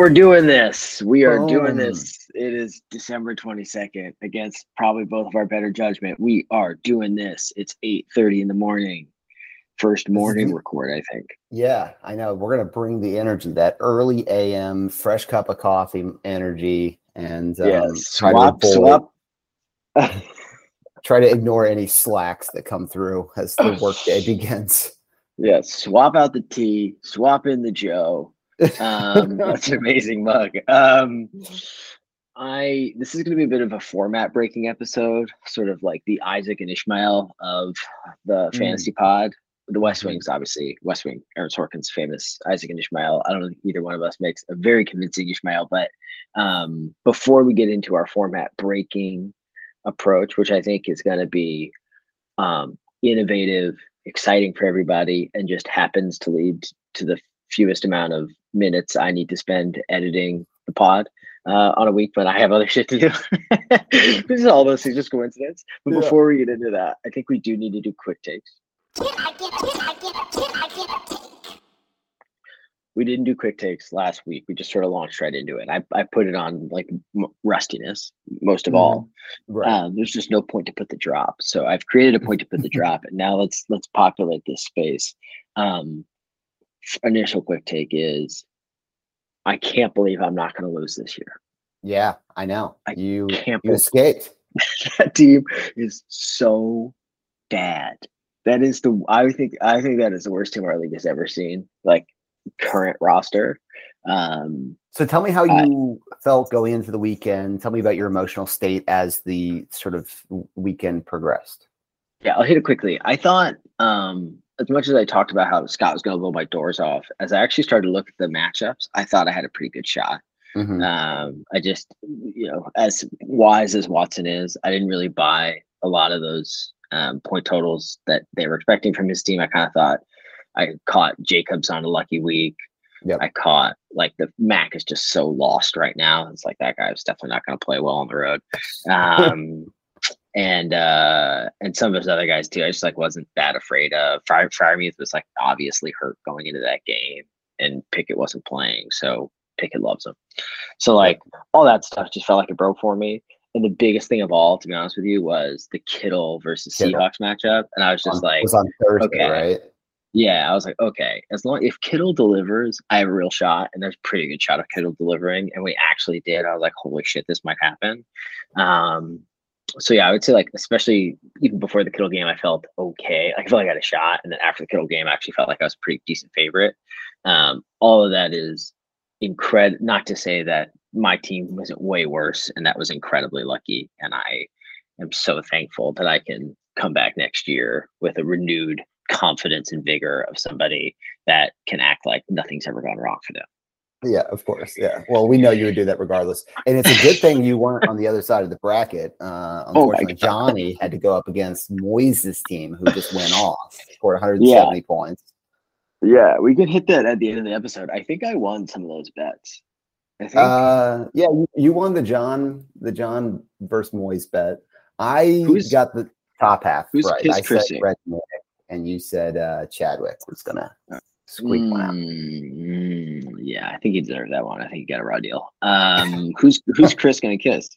We're doing this. We are doing this. It is December 22nd against probably both of our better judgment. We are doing this. It's 8:30 in the morning. First morning record, I think. Yeah, I know. We're gonna bring the energy, that early AM, fresh cup of coffee energy, and um, yeah, try, swap, to swap. try to ignore any slacks that come through as the workday begins. yeah, swap out the tea, swap in the Joe. Um, that's an amazing mug. Um, I this is going to be a bit of a format breaking episode, sort of like the Isaac and Ishmael of the Mm. fantasy pod. The West Mhm. Wing's obviously West Wing. Aaron Sorkin's famous Isaac and Ishmael. I don't think either one of us makes a very convincing Ishmael, but um, before we get into our format breaking approach, which I think is going to be um, innovative, exciting for everybody, and just happens to lead to the fewest amount of minutes I need to spend editing the pod uh, on a week but I have other shit to do. this is all those things, just coincidence. But Yeah. before we get into that, I think we do need to do quick takes. We didn't do quick takes last week. We just sort of launched right into it. I, I put it on like m- rustiness most of all. Right. Um, there's just no point to put the drop. So I've created a point to put the drop, and now let's let's populate this space. Um, initial quick take is, I can't believe I'm not going to lose this year. yeah, I know. I you can't you escaped. that team is so bad. That is the I think I think that is the worst team our league has ever seen. Like current roster. Um, So tell me how I- you felt going into the weekend. Tell me about your emotional state as the sort of weekend progressed. Yeah, I'll hit it quickly. I thought, um, as much as I talked about how Scott was going to blow my doors off, as I actually started to look at the matchups, I thought I had a pretty good shot. Mhm. Um, I just, you know, as wise as Watson is, I didn't really buy a lot of those um, point totals that they were expecting from his team. I kind of thought I caught Jacobs on a lucky week. Yep. I caught like the Mac is just so lost right now. It's like that guy is definitely not going to play well on the road. Um, and uh, and some of his other guys too. I just like wasn't that afraid of. Fire Freiermuth was like obviously hurt going into that game, and Pickett wasn't playing, so Pickett loves him. So like all that stuff just felt like it broke for me. And the biggest thing of all, to be honest with you, was the Kittle versus. Seahawks matchup. And I was just On- like, it was on Thursday, okay. right? yeah, I was like, okay, as long if Kittle delivers, I have a real shot, and there's a pretty good shot of Kittle delivering, and we actually did. I was like, holy shit, this might happen. Um, so yeah, I would say like, especially even before the Kittle game, I felt okay. I felt like I had a shot, and then after the Kittle game, I actually felt like I was a pretty decent favorite. Um, all of that is incredible. Not to say that my team wasn't way worse, and that was incredibly lucky, and I am so thankful that I can come back next year with a renewed confidence and vigor of somebody that can act like nothing's ever gone wrong for them. Yeah, of course. Yeah. Well, we know you would do that regardless. And it's a good thing you weren't on the other side of the bracket. Uh, Oh unfortunately, God. Johnny had to go up against Moises' team, who just went off, scored 170 points. Yeah, we could hit that at the end of the episode. I think I won some of those bets. I think. Uh, yeah, you, you won the John, the John versus Moise bet. I Who's- got the top half who's right. I said Redneck, and you said uh, Chadwick was gonna squeak one out. Yeah, I think he deserved that one. I think he got a raw deal. Um, who's who's Chris gonna kiss?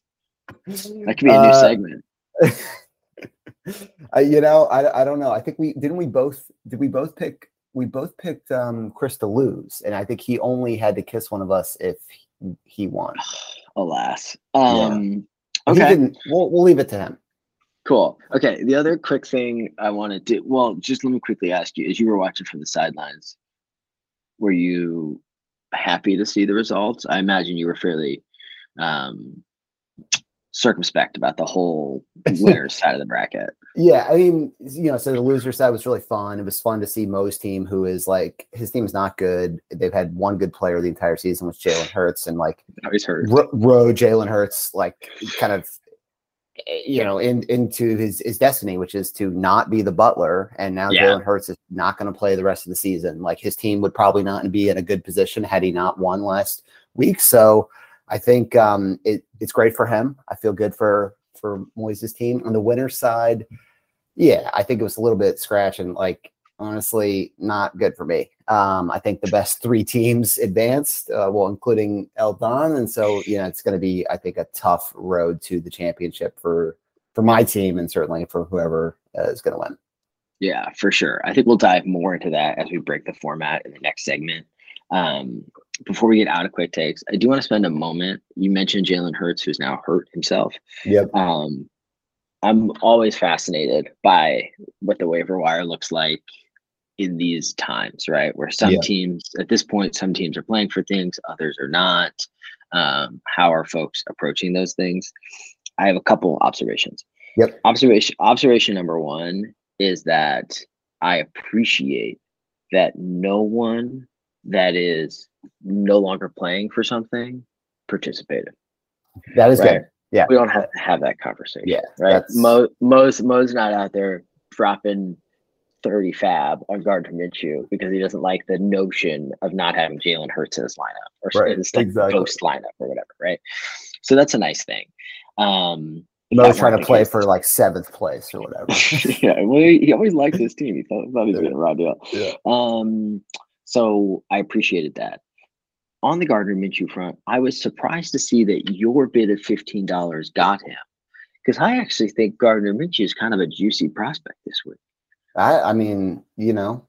That could be a new Uh, segment. I, you know, I, I don't know. I think we didn't we both did we both pick we both picked um Chris to lose, and I think he only had to kiss one of us if he, he won. Alas. Yeah. Um, He okay. didn't. We'll we'll leave it to him. Cool. Okay. The other quick thing I wanted to, well, just let me quickly ask you as you were watching from the sidelines, were you happy to see the results? I imagine you were fairly um, circumspect about the whole winner's side of the bracket. Yeah, I mean, you know, so the loser side was really fun. It was fun to see Mo's team, who is like his team's not good. They've had one good player the entire season, was Jalen Hurts, and like always heard. ro- rode Jalen Hurts like kind of you know in into his his destiny, which is to not be the butler. And now Yeah. Jalen Hurts is not going to play the rest of the season. Like his team would probably not be in a good position had he not won last week. So I think um, it it's great for him. I feel good for for Moises' team on the winner's side. Yeah, I think it was a little bit scratch and like honestly not good for me. Um, I think the best three teams advanced, uh, well, including Eldon, and so you know it's going to be, I think, a tough road to the championship for for my team and certainly for whoever uh, is going to win. Yeah, for sure. I think we'll dive more into that as we break the format in the next segment. Um, before we get out of quick takes, I do want to spend a moment. You mentioned Jalen Hurts, who's now hurt himself. Yep. Um, I'm always fascinated by what the waiver wire looks like in these times, right? Where some Yeah. teams, at this point, some teams are playing for things, others are not. Um, how are folks approaching those things? I have a couple observations. Yep. Observation observation number one is that I appreciate that no one that is no longer playing for something participated. That is Right. good. Yeah. We don't have to have that conversation. Yeah, Right. Mo Mo's Mo's not out there dropping 30 fab on Gardner Minshew because he doesn't like the notion of not having Jalen Hurts in his lineup or Right, his like exactly. ghost lineup or whatever, right? So that's a nice thing. Um Mo's trying to play case for like seventh place or whatever. yeah, well, he, he always liked his team. He thought, thought he was going to raw deal. Yeah. Um, so I appreciated that. On the Gardner Minshew front, I was surprised to see that your bid of fifteen dollars got him, because I actually think Gardner Minshew is kind of a juicy prospect this week. I, I mean, you know,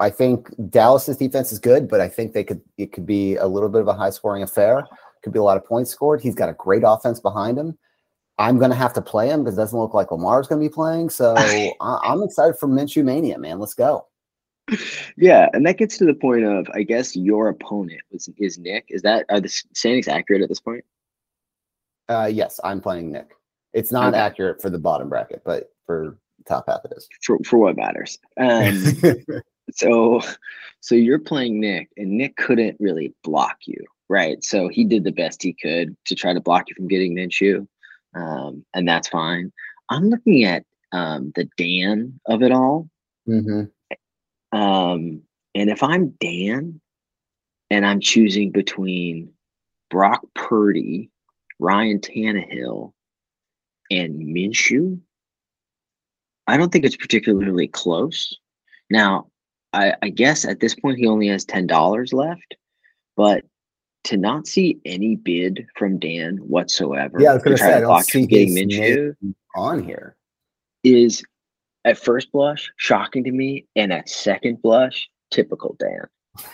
I think Dallas's defense is good, but I think they could it could be a little bit of a high scoring affair. Could be a lot of points scored. He's got a great offense behind him. I'm going to have to play him because it doesn't look like Lamar's going to be playing. So I, I'm excited for Minshew mania, man. Let's go. Yeah, and that gets to the point of I guess your opponent was is Nick. Is that are the standings accurate at this point? Uh, yes, I'm playing Nick. It's not Okay. accurate for the bottom bracket, but for top half it is. For for what matters. Um, so so you're playing Nick and Nick couldn't really block you, right? So he did the best he could to try to block you from getting Minshew. Um, and that's fine. I'm looking at um the Dan of it all. hmm Um, and if I'm Dan and I'm choosing between Brock Purdy, Ryan Tannehill, and Minshew, I don't think it's particularly close. Now, I, I guess at this point he only has ten dollars left, but to not see any bid from Dan whatsoever, Yeah, I was to gonna try say, I to don't see getting Minshew On here. is at first blush shocking to me, and at second blush typical Dan.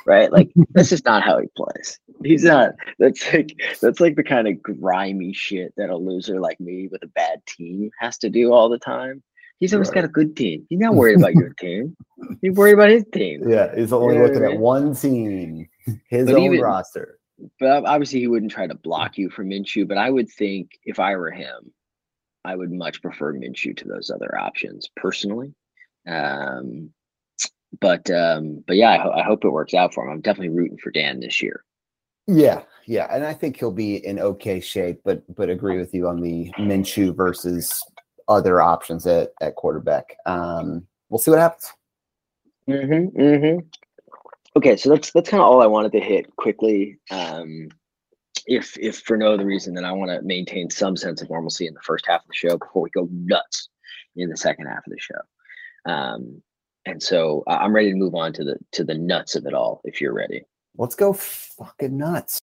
Right, like this is not how he plays. He's not. That's like that's like the kind of grimy shit that a loser like me with a bad team has to do all the time. He's always Right. got a good team. He's not worried about your team. He's worried about his team. Yeah, he's only what looking I at one team, his But own even- roster. But obviously, he wouldn't try to block you from Minshew. But I would think if I were him, I would much prefer Minshew to those other options personally. Um, but um, but yeah, I, ho- I hope it works out for him. I'm definitely rooting for Dan this year. Yeah, yeah, and I think he'll be in okay shape, but but agree with you on the Minshew versus other options at at quarterback. Um, we'll see what happens. Mm-hmm, mm-hmm. Okay, so that's that's kind of all I wanted to hit quickly. Um, if if for no other reason than I want to maintain some sense of normalcy in the first half of the show before we go nuts in the second half of the show. Um, and so uh, I'm ready to move on to the to the nuts of it all. If you're ready. Let's go fucking nuts.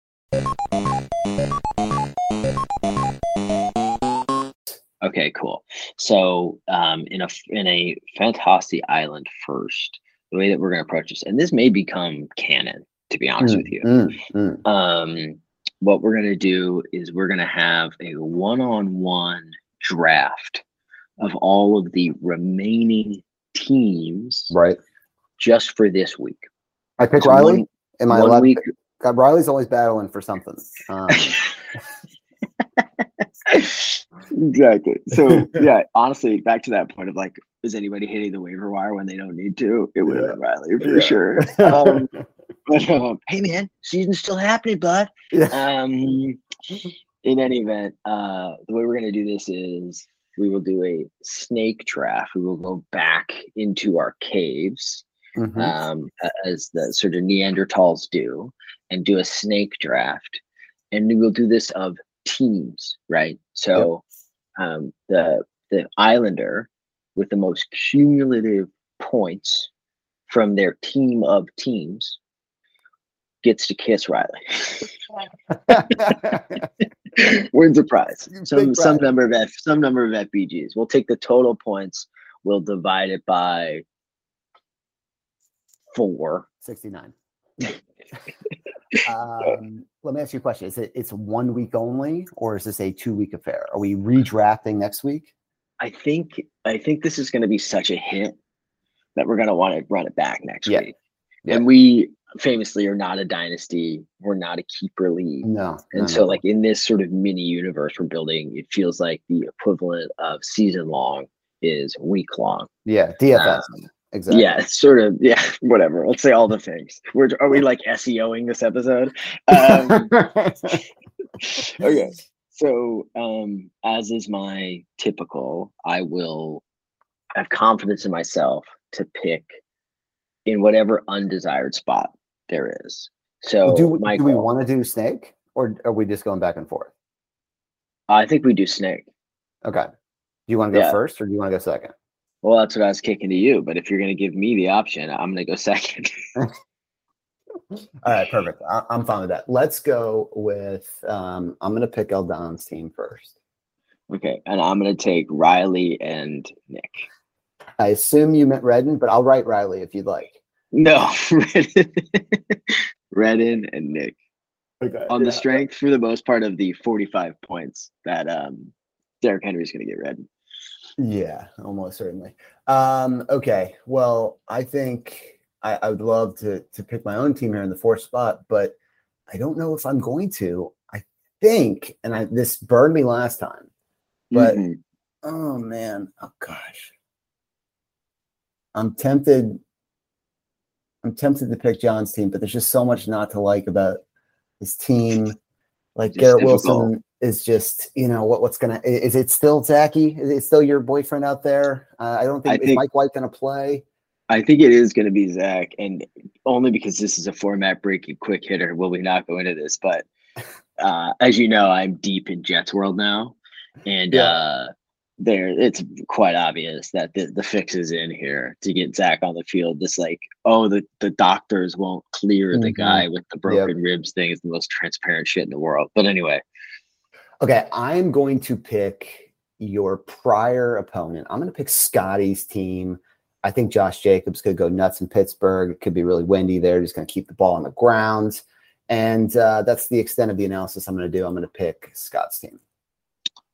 Okay, cool. So, um, in a in a Fantasy Island first, the way that we're going to approach this, and this may become canon, to be honest with you. Mm, mm. Um, what we're going to do is we're going to have a one-on-one draft of all of the remaining teams Right. just for this week. I pick So Riley. one- Am I allowed? week. God, Riley's always battling for something. Um, exactly. So yeah, honestly, back to that point of like, is anybody hitting the waiver wire when they don't need to? It would have Yeah. been Riley for Yeah. sure. Um, but um, hey man, season's still happening, bud. yeah. Um, in any event, uh, the way we're gonna do this is we will do a snake draft. We will go back into our caves Mhm. um, as the sort of Neanderthals do, and do a snake draft. And we will do this of teams, right? So um, the the Islander with the most cumulative points from their team of teams gets to kiss Riley. Wins a prize. Some Big some number of F, some number of FBGs. We'll take the total points. We'll divide it by four. 69. um, let me ask you a question. Is it it's one week only or is this a two week affair? Are we redrafting next week? I think I think this is going to be such a hit that we're going to want to run it back next Yeah. week. Yeah. And we famously are not a dynasty. We're not a keeper league. No. And no, so, no. like in this sort of mini universe we're building, it feels like the equivalent of season long is week long. yeah, DFS. Um, exactly. Yeah, it's sort of yeah, whatever. Let's say all the things. We're are we like SEOing this episode? Um, okay. So, um, as is my typical, I will have confidence in myself to pick in whatever undesired spot there is. So, do, we- do we want to do snake or are we just going back and forth? I think we do snake. Okay. Do you want to go Yeah. first or do you want to go second? Well, that's what I was kicking to you. But if you're going to give me the option, I'm going to go second. All right, perfect. I, I'm fine with that. Let's go with. Um, I'm going to pick Eldon's team first. okay. And I'm going to take Riley and Nick. I assume you meant Redden, but I'll write Riley if you'd like. No, Redden, Redden and Nick. Okay. on the strength for the most part of the 45 points that um Derrick is going to get red. Yeah, almost certainly. Um, okay. Well, I think I, I would love to to pick my own team here in the fourth spot, but I don't know if I'm going to. I think, and I this burned me last time. But- Mhm. Oh man, oh gosh. I'm tempted. I'm tempted to pick John's team, but there's just so much not to like about his team. Like Garrett difficult. Wilson is just, you know, what what's gonna is it still Zachy? Is it still your boyfriend out there? Uh, I don't think, I is think- Mike White gonna play. I think it is going to be Zach, and only because this is a format breaking quick hitter will we not go into this. But uh, as you know, I'm deep in Jets world now, and Yeah. uh, there it's quite obvious that the, the fix is in here to get Zach on the field. This like, oh, the the doctors won't clear the Mhm. guy with the broken ribs thing is the most transparent shit in the world. But anyway, Okay, I'm going to pick your prior opponent. I'm going to pick Scotty's team. I think Josh Jacobs could go nuts in Pittsburgh. It could be really windy there. Just going to keep the ball on the ground. And uh, that's the extent of the analysis I'm going to do. I'm going to pick Scott's team.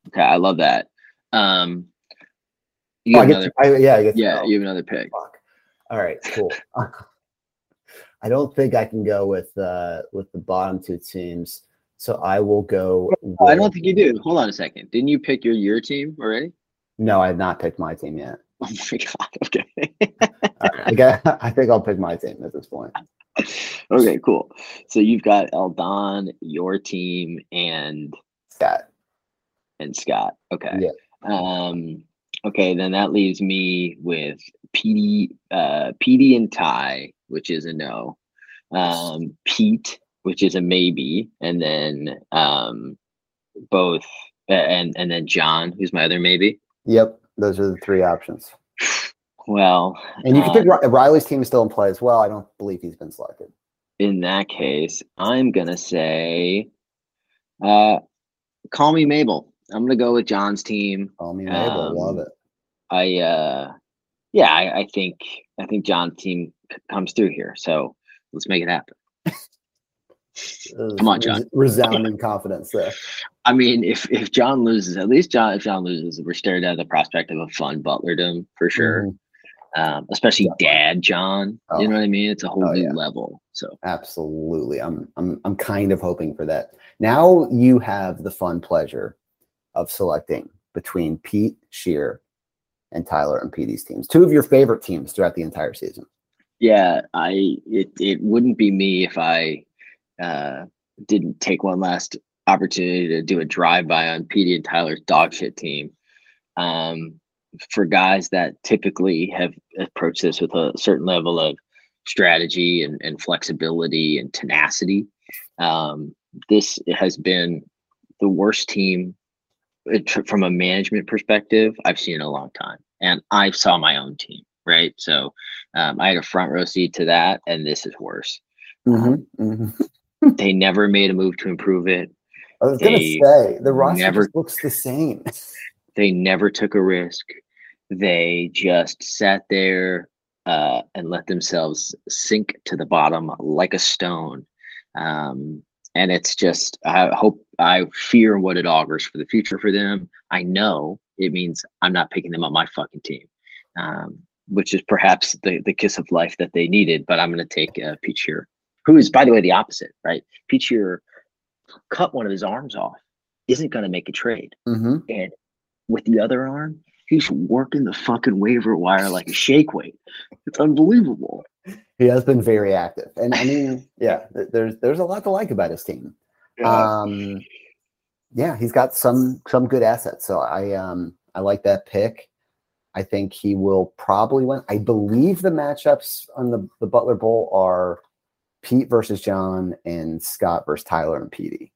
okay, I love that. Um, you Oh, I get another, to- I- yeah, I get to yeah, you have another pick. Fuck. All right, cool. I don't think I can go with uh, with the bottom two teams, so I will go. Oh, I don't think you do. Hold on a second. Didn't you pick your your team already? No, I have not picked my team yet. Oh my god. Okay. All right, I, got, I think I'll pick my team at this point. okay, cool. So you've got Eldon, your team, and Scott. and Scott. Okay. Yeah. Um. Okay, then that leaves me with PD, uh, PD and Ty, which is a no. Um, Pete, which is a maybe, and then um, both, uh, and and then John, who's my other maybe. Yep, those are the three options. Well, And you can uh, pick Ri- Riley's team is still in play as well. I don't believe he's been selected. in that case, I'm gonna say, uh, call me Mabel. I'm gonna go with John's team. Call me Mabel. Um, Love it. I, uh, yeah, I, I think I think John's team comes through here. So let's make it happen. come on, John. Resounding confidence there. I mean, if if John loses, at least John, if John loses, we're staring at the prospect of a fun Butlerdom for sure. Mhm. Um, especially Dad John. Oh. You know what I mean? It's a whole Oh, new yeah. level. So Absolutely. I'm I'm I'm kind of hoping for that. Now you have the fun pleasure of selecting between Pete Shear and Tyler and PD's teams. Two of your favorite teams throughout the entire season. Yeah, I it it wouldn't be me if I uh didn't take one last opportunity to do a drive by on PD and Tyler's dog shit team. Um for guys that typically have approached this with a certain level of strategy and, and flexibility and tenacity. Um, this has been the worst team from a management perspective I've seen in a long time. And I saw my own team right? So um, I had a front row seat to that, and this is worse. Mm-hmm, mm-hmm. They never made a move to improve it. I was going to say the roster never- looks the same. They never took a risk. They just sat there uh, and let themselves sink to the bottom like a stone. Um, and it's just, I hope, I fear what it augurs for the future for them. I know it means I'm not picking them on my fucking team, um, which is perhaps the, the kiss of life that they needed. But I'm going to take uh, Pete Shearer, who is, by the way, the opposite, right? Pete Shearer cut one of his arms off, isn't going to make a trade hmm and with the other arm, he's working the fucking waiver wire like a shake weight. It's unbelievable. He has been very active, and I mean, yeah, there's there's a lot to like about his team. Um, yeah, he's got some some good assets, so I um I like that pick. I think he will probably win. I believe the matchups on the the Butler Bowl are Pete versus John and Scott versus Tyler and Petey.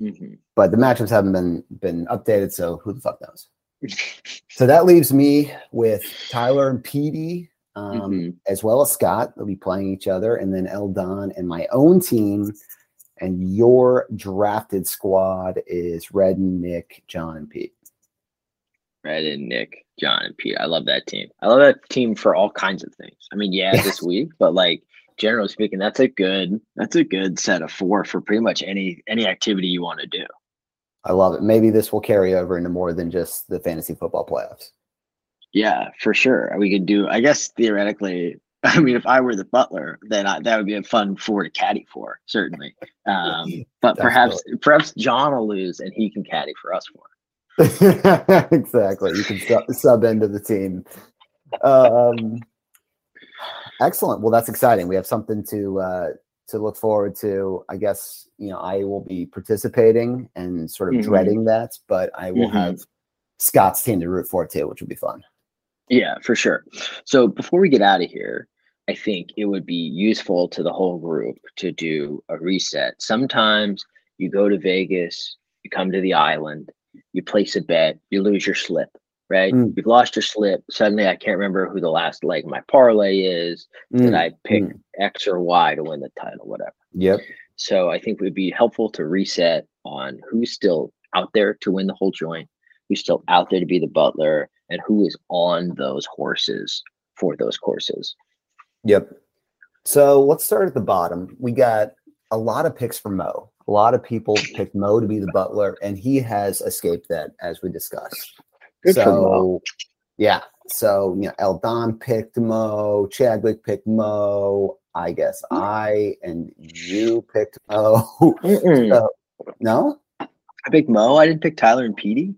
Mhm. But the matchups haven't been been updated, so who the fuck knows? So that leaves me with Tyler and Petey, um, Mhm. as well as Scott. They'll be playing each other, and then Eldon and my own team. And your drafted squad is Red and Nick, John, and Pete. Red and Nick, John and Pete. I love that team. I love that team for all kinds of things. I mean, yeah, this week, but like generally speaking, that's a good that's a good set of four for pretty much any any activity you want to do. I love it. Maybe this will carry over into more than just the fantasy football playoffs. Yeah, for sure. We could do. I guess theoretically, I mean, if I were the butler, then I, that would be a fun four to caddy for certainly. Um, but perhaps perhaps John will lose and he can caddy for us for. exactly. You can sub, sub into the team. Um, excellent. Well, that's exciting. We have something to uh, to look forward to. I guess you know I will be participating and sort of Mhm. dreading that, but I will Mhm. have Scott's team to root for too, which will be fun. Yeah, for sure. So before we get out of here, I think it would be useful to the whole group to do a reset. Sometimes you go to Vegas, you come to the island, you place a bet, you lose your slip, right? Mm. You've lost your slip. Suddenly, I can't remember who the last leg my parlay is. Did Mm, I pick mm. X or Y to win the title, whatever? Yep. So I think it would be helpful to reset on who's still out there to win the whole joint, who's still out there to be the butler, and who is on those horses for those courses. Yep. So let's start at the bottom. We got a lot of picks for Mo. A lot of people picked Mo to be the butler, and he has escaped that, as we discussed. Good for so, Mo. yeah. So, you know, Eldon picked Mo, Chadwick picked Mo. I guess I and you picked Mo. So- no, I picked Mo. I didn't pick Tyler and Petey.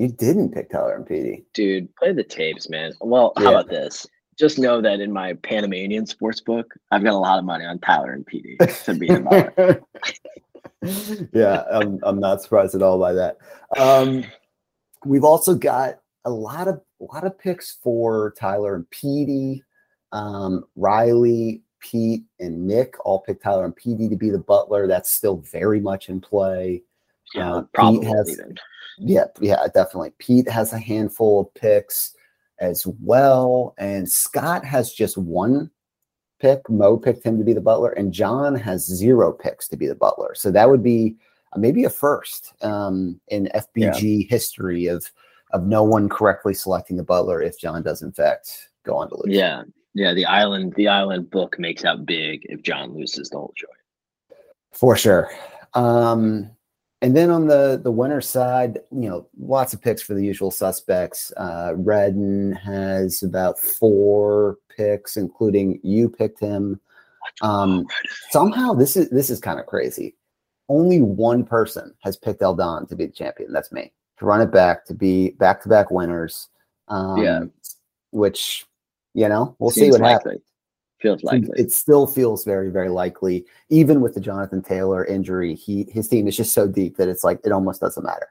You didn't pick Tyler and Petey. Dude, play the tapes, man. Well, how about this? Just know that in my Panamanian sports book, I've got a lot of money on Tyler and Petey to be the butler. yeah, I'm, I'm not surprised at all by that. Um, we've also got a lot of a lot of picks for Tyler and Petey, um, Riley, Pete, and Nick all picked Tyler and Petey to be the butler. That's still very much in play. Yeah, Uh, Pete has- even. Yeah, yeah, definitely. Pete has a handful of picks as well, and Scott has just one pick. Mo picked him to be the butler, and John has zero picks to be the butler. So that would be uh, maybe a first um, in FBG history of of no one correctly selecting the butler if John does in fact go on to lose. Yeah, yeah. The island, the island book makes out big if John loses the whole joint. For sure. Um, and then on the the winner side, you know, lots of picks for the usual suspects. Uh, Redden has about four picks, including you picked him. Um, somehow this is this is kind of crazy. Only one person has picked Eldon to be the champion. That's me to run it back to be back to back winners. Um, Yeah. which you know we'll see Seems what happens. Feels likely. It still feels very, very likely. Even with the Jonathan Taylor injury, he his team is just so deep that it's like it almost doesn't matter.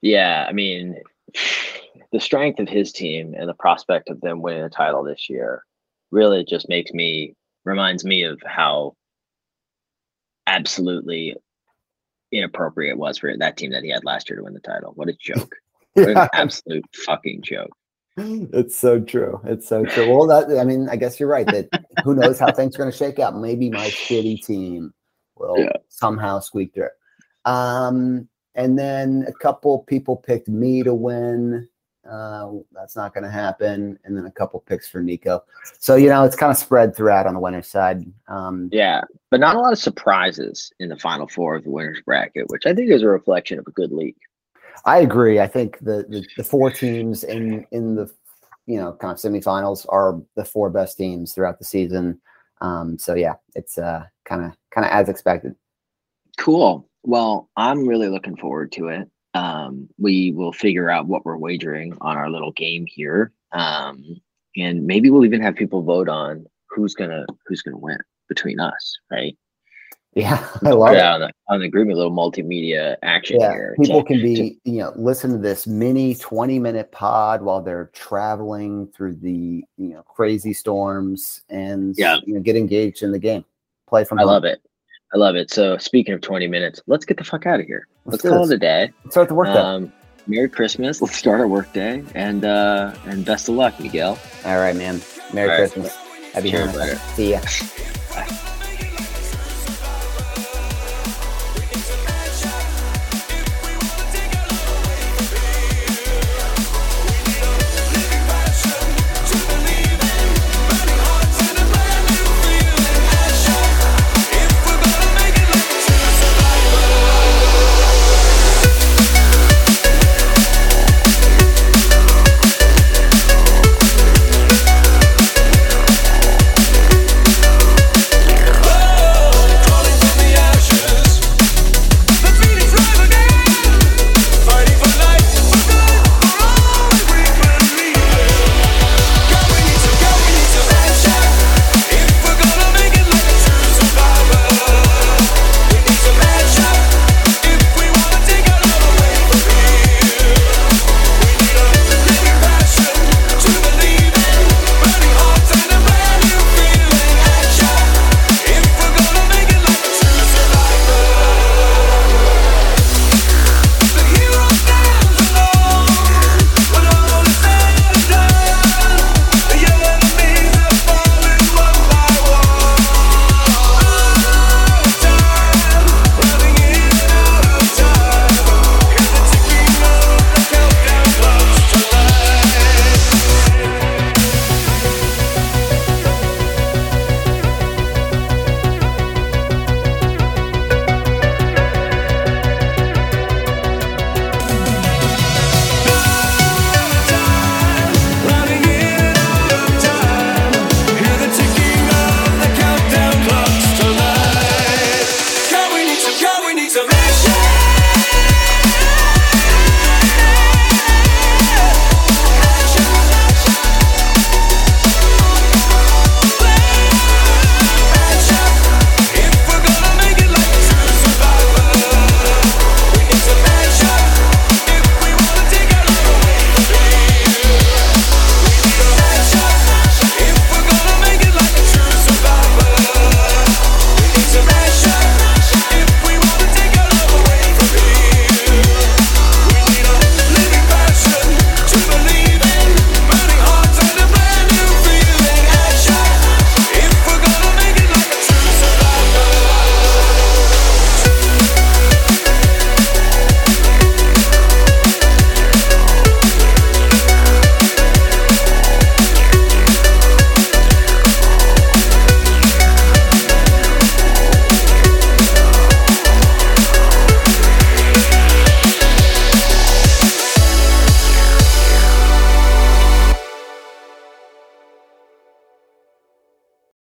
Yeah, I mean, the strength of his team and the prospect of them winning a title this year really just makes me reminds me of how absolutely inappropriate it was for that team that he had last year to win the title. What a joke. What an absolute fucking joke. It's so true. It's so true. Well, that I mean, I guess you're right. That who knows how things are going to shake out. Maybe my shitty team will yeah. somehow squeak through. Um, and then a couple people picked me to win. Uh, that's not going to happen. And then a couple picks for Nico. So you know, it's kind of spread throughout on the winner's side. Um, yeah, but not a lot of surprises in the final four of the winners bracket, which I think is a reflection of a good league. I agree. I think the, the, the four teams in in the you know kind of semifinals are the four best teams throughout the season. Um, so yeah, it's uh kind of kind of as expected. Cool. Well, I'm really looking forward to it. Um, we will figure out what we're wagering on our little game here, um, and maybe we'll even have people vote on who's gonna who's gonna win between us, right? Yeah, I love yeah, on the, on the agreement, little multimedia action yeah, here. People can be, you know, listen to this mini 20 minute pod while they're traveling through the, you know, crazy storms and, yeah. you know, get engaged in the game. Play from I home. love it. I love it. So speaking of 20 minutes, let's get the fuck out of here. Let's, let's call this. it a day. Let's start the work um, Merry Christmas. Let's start our work day and uh and best of luck, Miguel. All right, man. Merry All Christmas. Right. Happy Cheers, See ya.